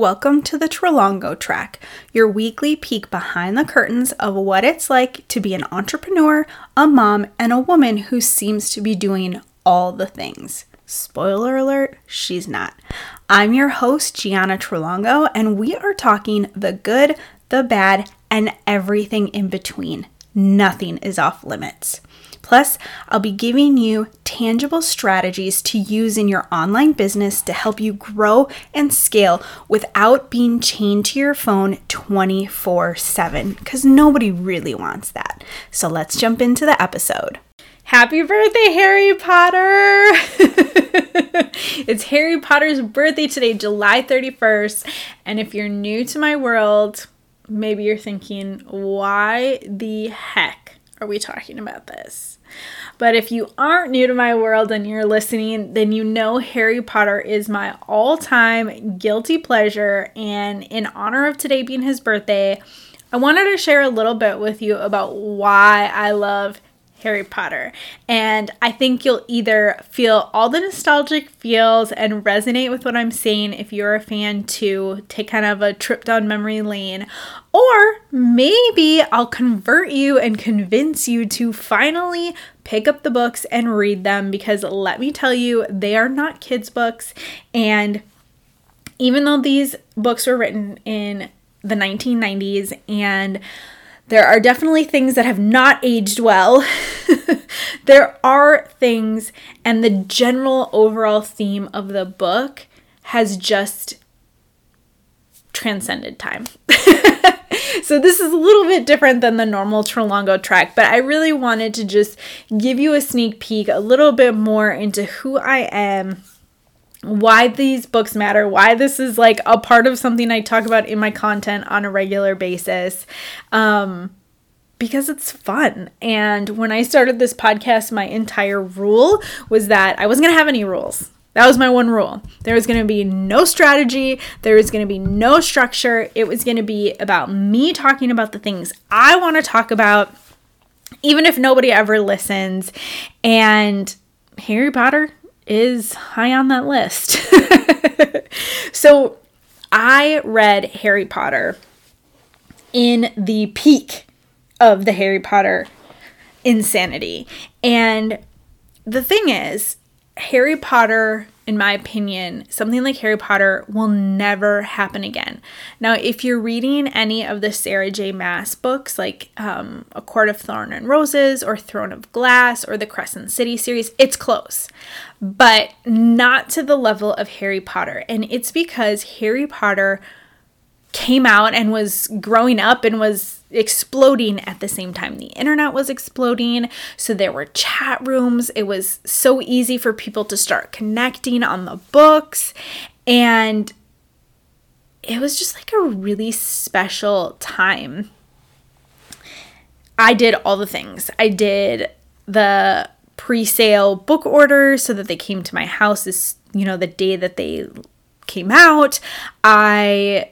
Welcome to the Trelongo Track, your weekly peek behind the curtains of what it's like to be an entrepreneur, a mom, and a woman who seems to be doing all the things. Spoiler alert, she's not. I'm your host, Gianna Trelongo, and we are talking the good, the bad, and everything in between. Nothing is off limits. Plus, I'll be giving you tangible strategies to use in your online business to help you grow and scale without being chained to your phone 24 7, because nobody really wants that. So let's jump into the episode. Happy birthday, Harry Potter! it's Harry Potter's birthday today, July 31st. And if you're new to my world, maybe you're thinking, why the heck are we talking about this? But if you aren't new to my world and you're listening, then you know Harry Potter is my all time guilty pleasure. And in honor of today being his birthday, I wanted to share a little bit with you about why I love Harry Potter. And I think you'll either feel all the nostalgic feels and resonate with what I'm saying if you're a fan to take kind of a trip down memory lane, or maybe I'll convert you and convince you to finally pick up the books and read them because let me tell you, they are not kids' books. And even though these books were written in the 1990s and there are definitely things that have not aged well. there are things, and the general overall theme of the book has just transcended time. so this is a little bit different than the normal Trelongo track, but I really wanted to just give you a sneak peek a little bit more into who I am why these books matter, why this is like a part of something I talk about in my content on a regular basis. Um, because it's fun. And when I started this podcast, my entire rule was that I wasn't going to have any rules. That was my one rule. There was going to be no strategy. There was going to be no structure. It was going to be about me talking about the things I want to talk about, even if nobody ever listens. And Harry Potter is high on that list. so I read Harry Potter in the peak of the Harry Potter insanity. And the thing is, Harry Potter, in my opinion, something like Harry Potter will never happen again. Now, if you're reading any of the Sarah J. Maas books, like um, A Court of Thorn and Roses or Throne of Glass or the Crescent City series, it's close, but not to the level of Harry Potter. And it's because Harry Potter came out and was growing up and was exploding at the same time the internet was exploding. So there were chat rooms. It was so easy for people to start connecting on the books. And it was just like a really special time. I did all the things. I did the pre-sale book orders so that they came to my house this you know the day that they came out. I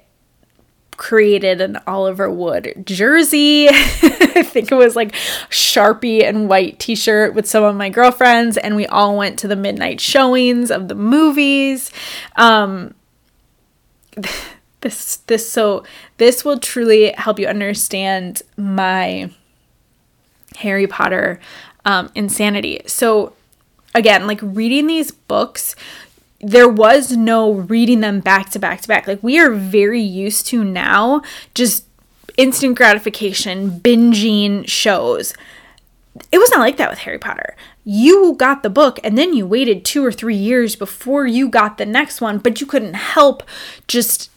created an Oliver Wood jersey. I think it was like Sharpie and white t shirt with some of my girlfriends, and we all went to the midnight showings of the movies. Um, this this so this will truly help you understand my Harry Potter um, insanity. So again, like reading these books, there was no reading them back to back to back. Like we are very used to now just instant gratification, binging shows. It was not like that with Harry Potter. You got the book and then you waited two or three years before you got the next one, but you couldn't help just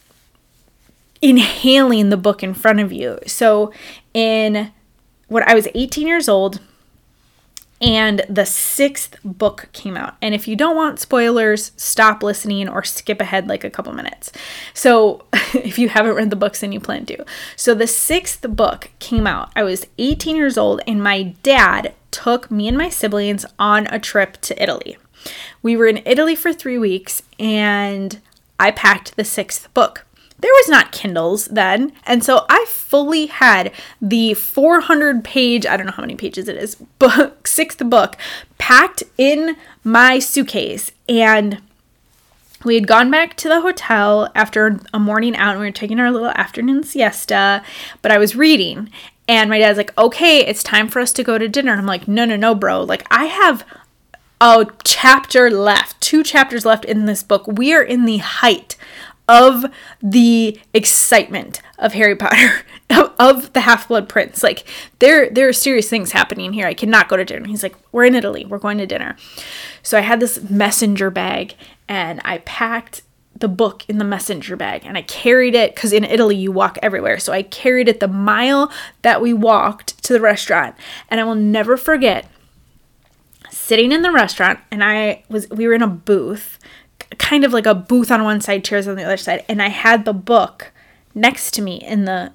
inhaling the book in front of you. So, in when I was 18 years old, and the sixth book came out. And if you don't want spoilers, stop listening or skip ahead like a couple minutes. So, if you haven't read the books and you plan to. So, the sixth book came out. I was 18 years old, and my dad took me and my siblings on a trip to Italy. We were in Italy for three weeks, and I packed the sixth book there was not Kindles then. And so I fully had the 400 page, I don't know how many pages it is, book, sixth book packed in my suitcase. And we had gone back to the hotel after a morning out and we were taking our little afternoon siesta, but I was reading. And my dad's like, okay, it's time for us to go to dinner. And I'm like, no, no, no, bro. Like, I have a chapter left, two chapters left in this book. We are in the height of the excitement of Harry Potter, of, the Half Blood Prince. Like there, there are serious things happening here. I cannot go to dinner. He's like, we're in Italy. We're going to dinner. So I had this messenger bag, and I packed the book in the messenger bag and I carried it because in Italy you walk everywhere. So I carried it the mile that we walked to the restaurant. And I will never forget sitting in the restaurant and I was we were in a booth kind of like a booth on one side, chairs on the other side, and I had the book next to me in the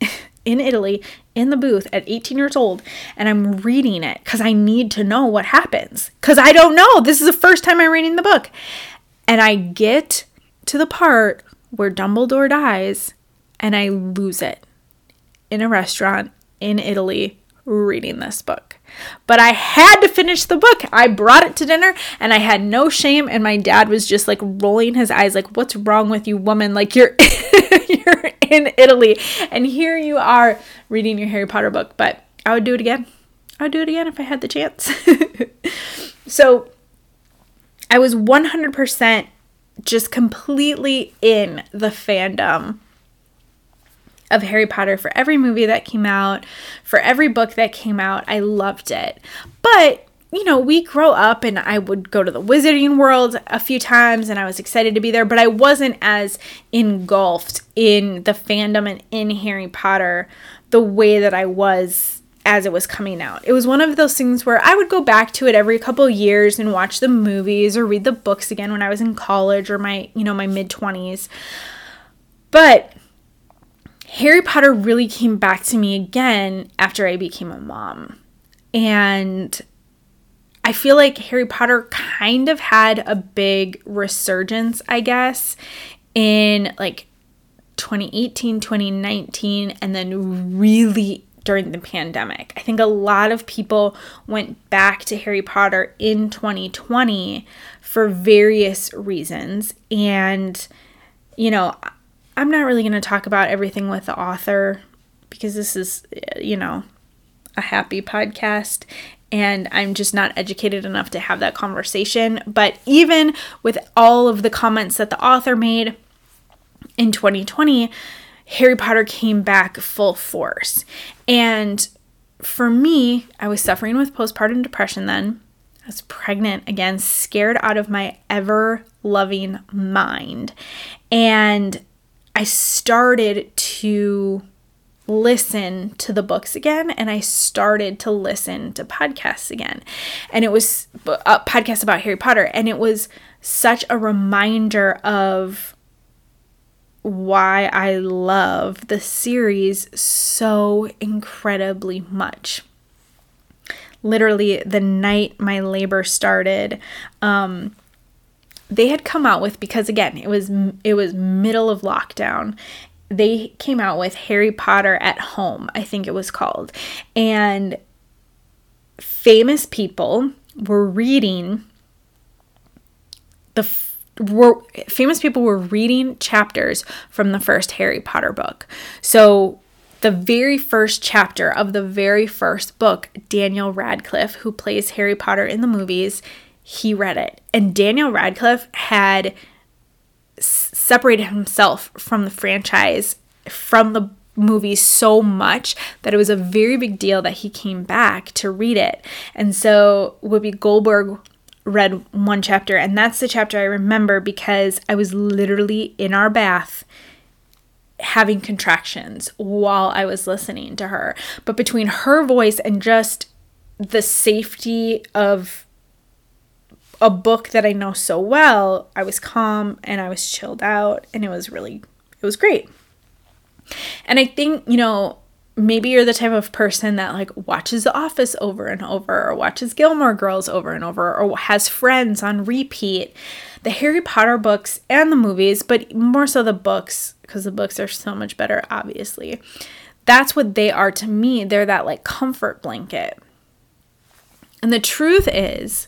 in Italy in the booth at 18 years old and I'm reading it cuz I need to know what happens cuz I don't know. This is the first time I'm reading the book. And I get to the part where Dumbledore dies and I lose it in a restaurant in Italy reading this book. But I had to finish the book. I brought it to dinner and I had no shame and my dad was just like rolling his eyes like what's wrong with you woman like you're you're in Italy and here you are reading your Harry Potter book, but I would do it again. I would do it again if I had the chance. so I was 100% just completely in the fandom of Harry Potter for every movie that came out, for every book that came out. I loved it. But you know, we grow up and I would go to the Wizarding World a few times and I was excited to be there, but I wasn't as engulfed in the fandom and in Harry Potter the way that I was as it was coming out. It was one of those things where I would go back to it every couple years and watch the movies or read the books again when I was in college or my, you know, my mid 20s. But Harry Potter really came back to me again after I became a mom. And I feel like Harry Potter kind of had a big resurgence, I guess, in like 2018, 2019, and then really during the pandemic. I think a lot of people went back to Harry Potter in 2020 for various reasons. And, you know, I'm not really going to talk about everything with the author because this is, you know, a happy podcast and I'm just not educated enough to have that conversation. But even with all of the comments that the author made in 2020, Harry Potter came back full force. And for me, I was suffering with postpartum depression then. I was pregnant again, scared out of my ever loving mind. And I started to listen to the books again and I started to listen to podcasts again. And it was a podcast about Harry Potter and it was such a reminder of why I love the series so incredibly much. Literally the night my labor started, um, they had come out with because again it was it was middle of lockdown they came out with Harry Potter at Home, I think it was called. And famous people were reading the were famous people were reading chapters from the first Harry Potter book. So the very first chapter of the very first book, Daniel Radcliffe, who plays Harry Potter in the movies, he read it. And Daniel Radcliffe had separated himself from the franchise, from the movie so much that it was a very big deal that he came back to read it. And so Whoopi Goldberg read one chapter, and that's the chapter I remember because I was literally in our bath having contractions while I was listening to her. But between her voice and just the safety of a book that I know so well, I was calm and I was chilled out and it was really it was great. And I think, you know, maybe you're the type of person that like watches The Office over and over or watches Gilmore Girls over and over or has friends on repeat. The Harry Potter books and the movies, but more so the books because the books are so much better obviously. That's what they are to me. They're that like comfort blanket. And the truth is,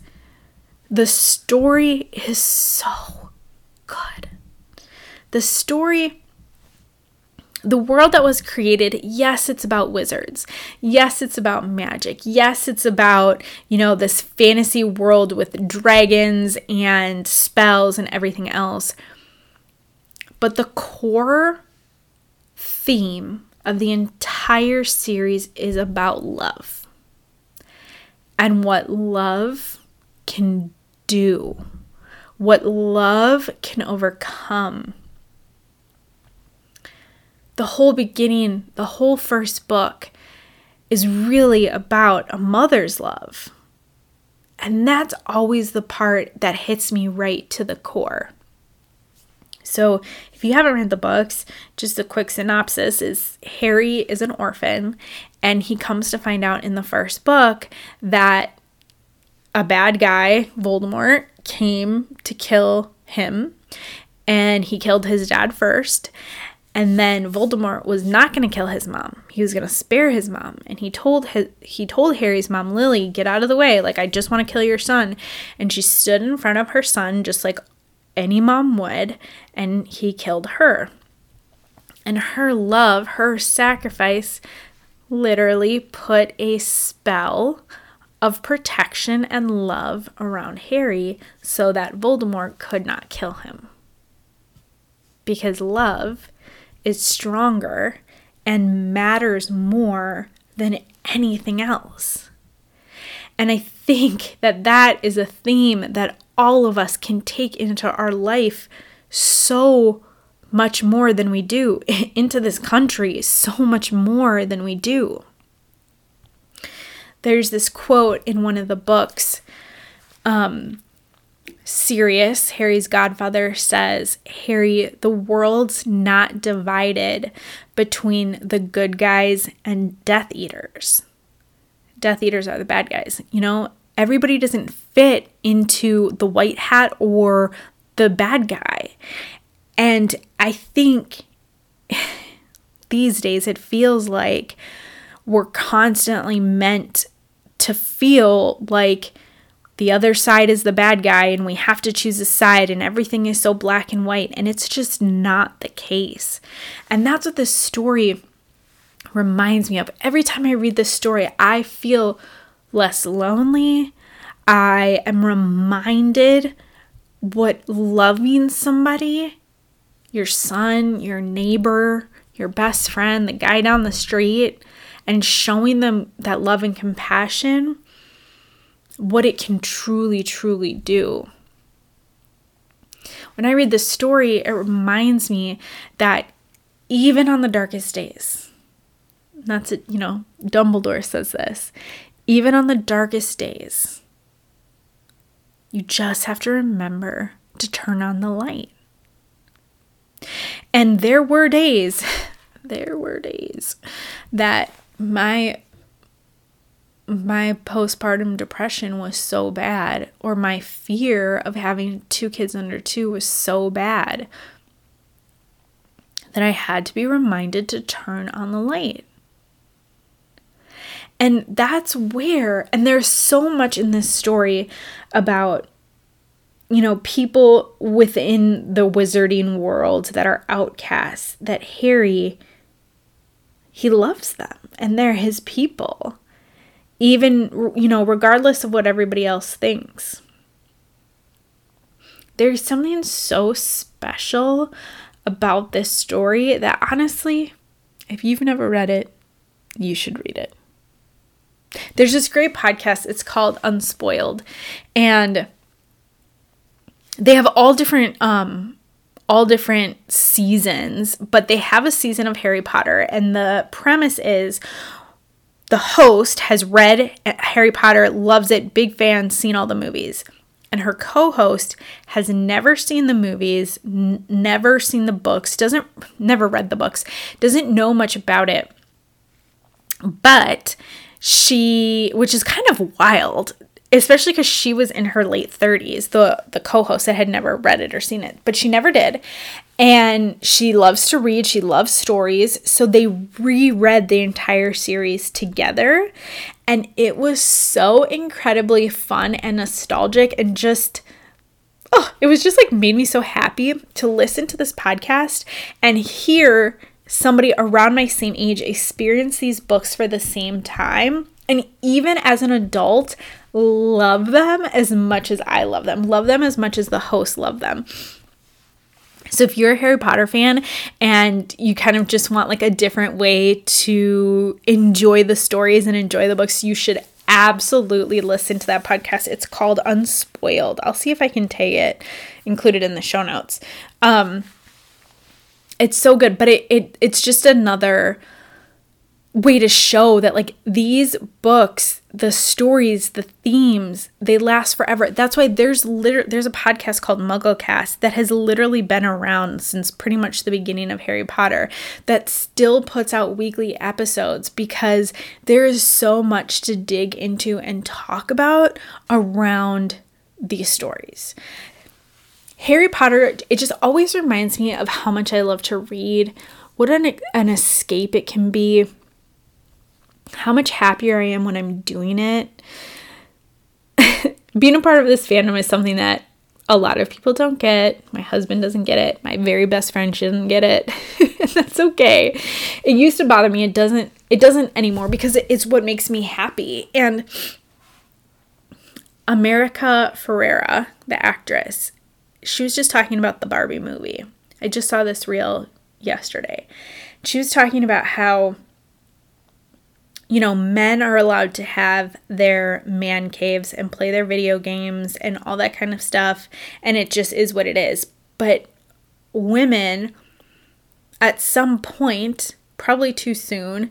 the story is so good. The story the world that was created, yes, it's about wizards. Yes, it's about magic. Yes, it's about, you know, this fantasy world with dragons and spells and everything else. But the core theme of the entire series is about love and what love can do, what love can overcome the whole beginning, the whole first book is really about a mother's love. And that's always the part that hits me right to the core. So, if you haven't read the books, just a quick synopsis is Harry is an orphan and he comes to find out in the first book that a bad guy, Voldemort, came to kill him and he killed his dad first and then Voldemort was not going to kill his mom. He was going to spare his mom. And he told his, he told Harry's mom, "Lily, get out of the way. Like I just want to kill your son." And she stood in front of her son just like any mom would, and he killed her. And her love, her sacrifice literally put a spell of protection and love around Harry so that Voldemort could not kill him. Because love is stronger and matters more than anything else. And I think that that is a theme that all of us can take into our life so much more than we do, into this country so much more than we do. There's this quote in one of the books um, Sirius, Harry's godfather, says, Harry, the world's not divided between the good guys and Death Eaters. Death Eaters are the bad guys. You know, everybody doesn't fit into the white hat or the bad guy. And I think these days it feels like we're constantly meant to feel like the other side is the bad guy and we have to choose a side and everything is so black and white and it's just not the case. And that's what this story reminds me of. Every time I read this story, I feel less lonely. I am reminded what loving somebody, your son, your neighbor, your best friend, the guy down the street, and showing them that love and compassion what it can truly, truly do. When I read this story, it reminds me that even on the darkest days, that's it, you know, Dumbledore says this, even on the darkest days, you just have to remember to turn on the light. And there were days, there were days that my my postpartum depression was so bad, or my fear of having two kids under two was so bad that I had to be reminded to turn on the light. And that's where, and there's so much in this story about, you know, people within the wizarding world that are outcasts, that Harry, he loves them and they're his people even, you know, regardless of what everybody else thinks. There's something so special about this story that honestly, if you've never read it, you should read it. There's this great podcast, it's called Unspoiled, and they have all different um all different seasons, but they have a season of Harry Potter and the premise is the host has read Harry Potter, loves it, big fan, seen all the movies. And her co host has never seen the movies, n- never seen the books, doesn't, never read the books, doesn't know much about it. But she, which is kind of wild, especially because she was in her late 30s, the, the co host that had never read it or seen it, but she never did. And she loves to read, she loves stories. So they reread the entire series together. And it was so incredibly fun and nostalgic and just oh, it was just like made me so happy to listen to this podcast and hear somebody around my same age experience these books for the same time. And even as an adult, love them as much as I love them, love them as much as the hosts love them. So if you're a Harry Potter fan and you kind of just want like a different way to enjoy the stories and enjoy the books, you should absolutely listen to that podcast. It's called Unspoiled. I'll see if I can tag it, included in the show notes. Um, it's so good, but it, it it's just another way to show that like these books the stories the themes they last forever. That's why there's literally there's a podcast called mugglecast that has literally been around since pretty much the beginning of harry potter that still puts out weekly episodes because there is so much to dig into and talk about around these stories. Harry potter it just always reminds me of how much i love to read what an, an escape it can be how much happier I am when I'm doing it. Being a part of this fandom is something that a lot of people don't get. My husband doesn't get it. My very best friend doesn't get it. That's okay. It used to bother me. It doesn't it doesn't anymore because it's what makes me happy. And America Ferrera, the actress, she was just talking about the Barbie movie. I just saw this reel yesterday. She was talking about how you know, men are allowed to have their man caves and play their video games and all that kind of stuff, and it just is what it is. But women, at some point, probably too soon,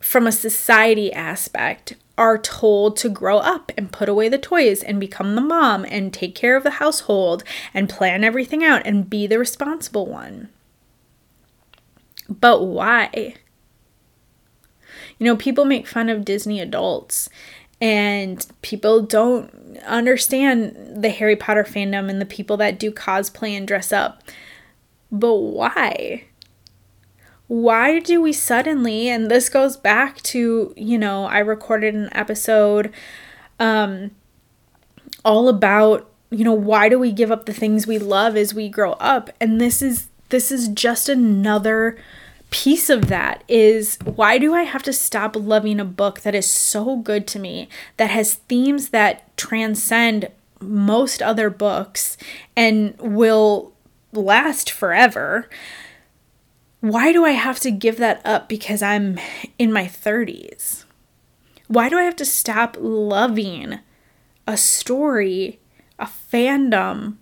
from a society aspect, are told to grow up and put away the toys and become the mom and take care of the household and plan everything out and be the responsible one. But why? You know, people make fun of Disney adults and people don't understand the Harry Potter fandom and the people that do cosplay and dress up. But why? Why do we suddenly, and this goes back to, you know, I recorded an episode um, all about, you know, why do we give up the things we love as we grow up? And this is this is just another piece of that is why do I have to stop loving a book that is so good to me, that has themes that transcend most other books and will last forever? Why do I have to give that up because I'm in my 30s? Why do I have to stop loving a story, a fandom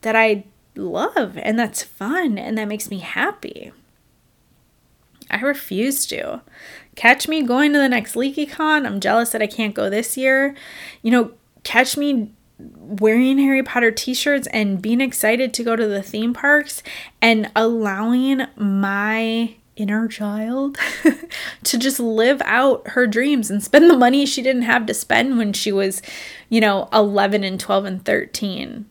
that I love and that's fun and that makes me happy? I refuse to. Catch me going to the next LeakyCon. I'm jealous that I can't go this year. You know, catch me wearing Harry Potter t shirts and being excited to go to the theme parks and allowing my inner child to just live out her dreams and spend the money she didn't have to spend when she was, you know, 11 and 12 and 13.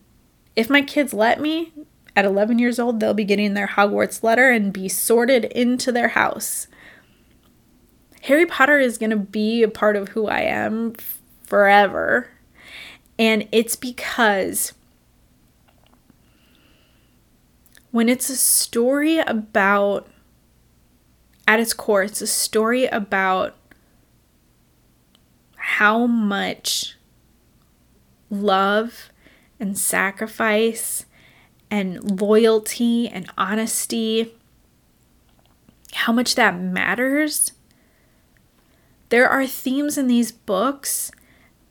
If my kids let me, at 11 years old, they'll be getting their Hogwarts letter and be sorted into their house. Harry Potter is going to be a part of who I am forever. And it's because when it's a story about, at its core, it's a story about how much love and sacrifice and loyalty and honesty, how much that matters. There are themes in these books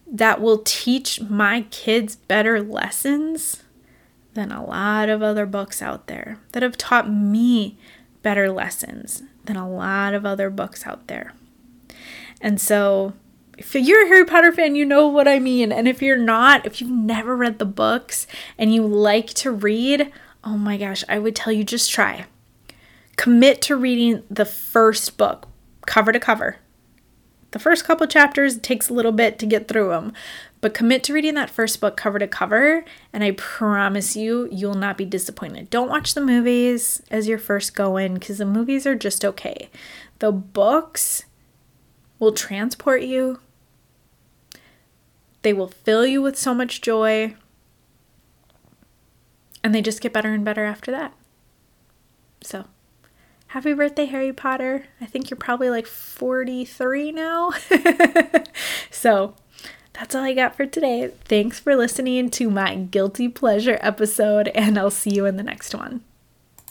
that will teach my kids better lessons than a lot of other books out there, that have taught me better lessons than a lot of other books out there. And so if you're a Harry Potter fan, you know what I mean. And if you're not, if you've never read the books and you like to read, oh my gosh, I would tell you just try. Commit to reading the first book, cover to cover. The first couple chapters takes a little bit to get through them, but commit to reading that first book cover to cover, and I promise you, you'll not be disappointed. Don't watch the movies as your first go in because the movies are just okay. The books will transport you they will fill you with so much joy. and they just get better and better after that. So, happy birthday, Harry Potter. I think you're probably like 43 now. so, that's all I got for today. Thanks for listening to my guilty pleasure episode, and I'll see you in the next one.